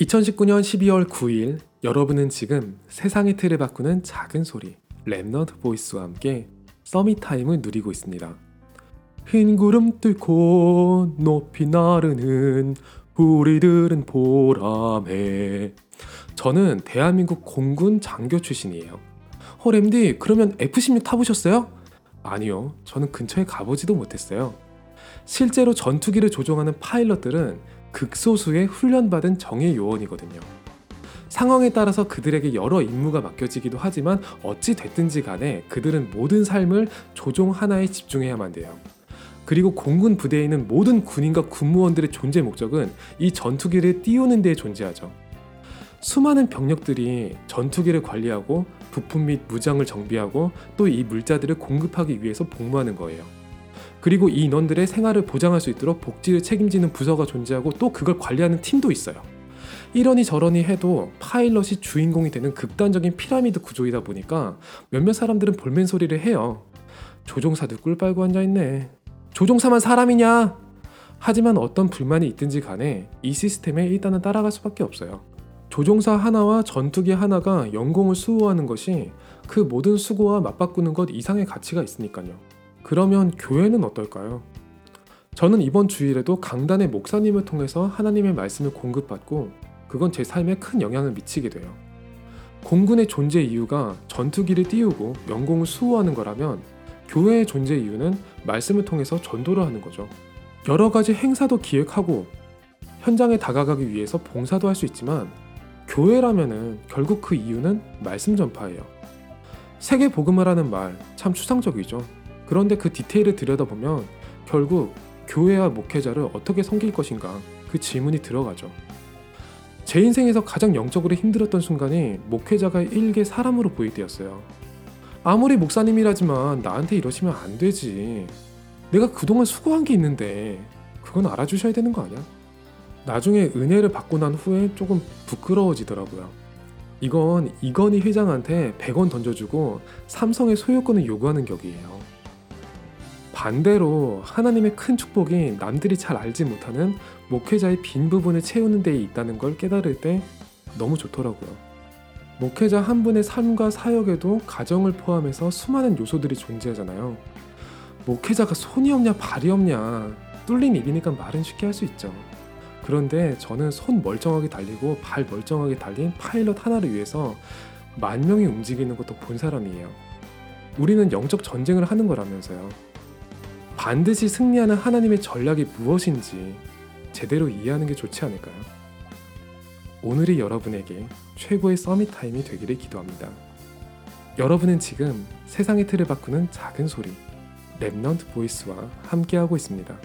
2019년 12월 9일 여러분은 지금 세상의 틀을 바꾸는 작은 소리 Remnant Voice와 함께 Summit Time을 누리고 있습니다. 흰 구름 뚫고 높이 나르는 우리들은 보라매. 저는 대한민국 공군 장교 출신이에요. 어, 렘디, 그러면 F-16 타보셨어요? 아니요, 저는 근처에 가보지도 못했어요. 실제로 전투기를 조종하는 파일럿들은 극소수의 훈련받은 정예 요원이거든요. 상황에 따라서 그들에게 여러 임무가 맡겨지기도 하지만 어찌 됐든지 간에 그들은 모든 삶을 조종 하나에 집중해야만 돼요. 그리고 공군 부대에 있는 모든 군인과 군무원들의 존재 목적은 이 전투기를 띄우는 데 존재하죠. 수많은 병력들이 전투기를 관리하고 부품 및 무장을 정비하고 또 이 물자들을 공급하기 위해서 복무하는 거예요. 그리고 이 인원들의 생활을 보장할 수 있도록 복지를 책임지는 부서가 존재하고 또 그걸 관리하는 팀도 있어요. 이러니 저러니 해도 파일럿이 주인공이 되는 극단적인 피라미드 구조이다 보니까 몇몇 사람들은 볼멘 소리를 해요. 조종사들 꿀 빨고 앉아있네. 조종사만 사람이냐? 하지만 어떤 불만이 있든지 간에 이 시스템에 일단은 따라갈 수밖에 없어요. 조종사 하나와 전투기 하나가 연공을 수호하는 것이 그 모든 수고와 맞바꾸는 것 이상의 가치가 있으니까요. 그러면 교회는 어떨까요? 저는 이번 주일에도 강단의 목사님을 통해서 하나님의 말씀을 공급받고 그건 제 삶에 큰 영향을 미치게 돼요. 공군의 존재 이유가 전투기를 띄우고 영공을 수호하는 거라면 교회의 존재 이유는 말씀을 통해서 전도를 하는 거죠. 여러 가지 행사도 기획하고 현장에 다가가기 위해서 봉사도 할 수 있지만 교회라면은 결국 그 이유는 말씀 전파예요. 세계 복음을 하는 말 참 추상적이죠. 그런데 그 디테일을 들여다보면 결국 교회와 목회자를 어떻게 섬길 것인가 그 질문이 들어가죠. 제 인생에서 가장 영적으로 힘들었던 순간이 목회자가 일개 사람으로 보일 때였어요. 아무리 목사님이라지만 나한테 이러시면 안 되지. 내가 그동안 수고한 게 있는데 그건 알아주셔야 되는 거 아니야? 나중에 은혜를 받고 난 후에 조금 부끄러워지더라고요. 이건 이건희 회장한테 100원 던져주고 삼성의 소유권을 요구하는 격이에요. 반대로 하나님의 큰 축복이 남들이 잘 알지 못하는 목회자의 빈 부분을 채우는 데에 있다는 걸 깨달을 때 너무 좋더라고요. 목회자 한 분의 삶과 사역에도 가정을 포함해서 수많은 요소들이 존재하잖아요. 목회자가 손이 없냐 발이 없냐 뚫린 입이니까 말은 쉽게 할 수 있죠. 그런데 저는 손 멀쩡하게 달리고 발 멀쩡하게 달린 파일럿 하나를 위해서 만 명이 움직이는 것도 본 사람이에요. 우리는 영적 전쟁을 하는 거라면서요. 반드시 승리하는 하나님의 전략이 무엇인지 제대로 이해하는 게 좋지 않을까요? 오늘이 여러분에게 최고의 서밋 타임이 되기를 기도합니다. 여러분은 지금 세상의 틀을 바꾸는 작은 소리 랩넌트 보이스와 함께하고 있습니다.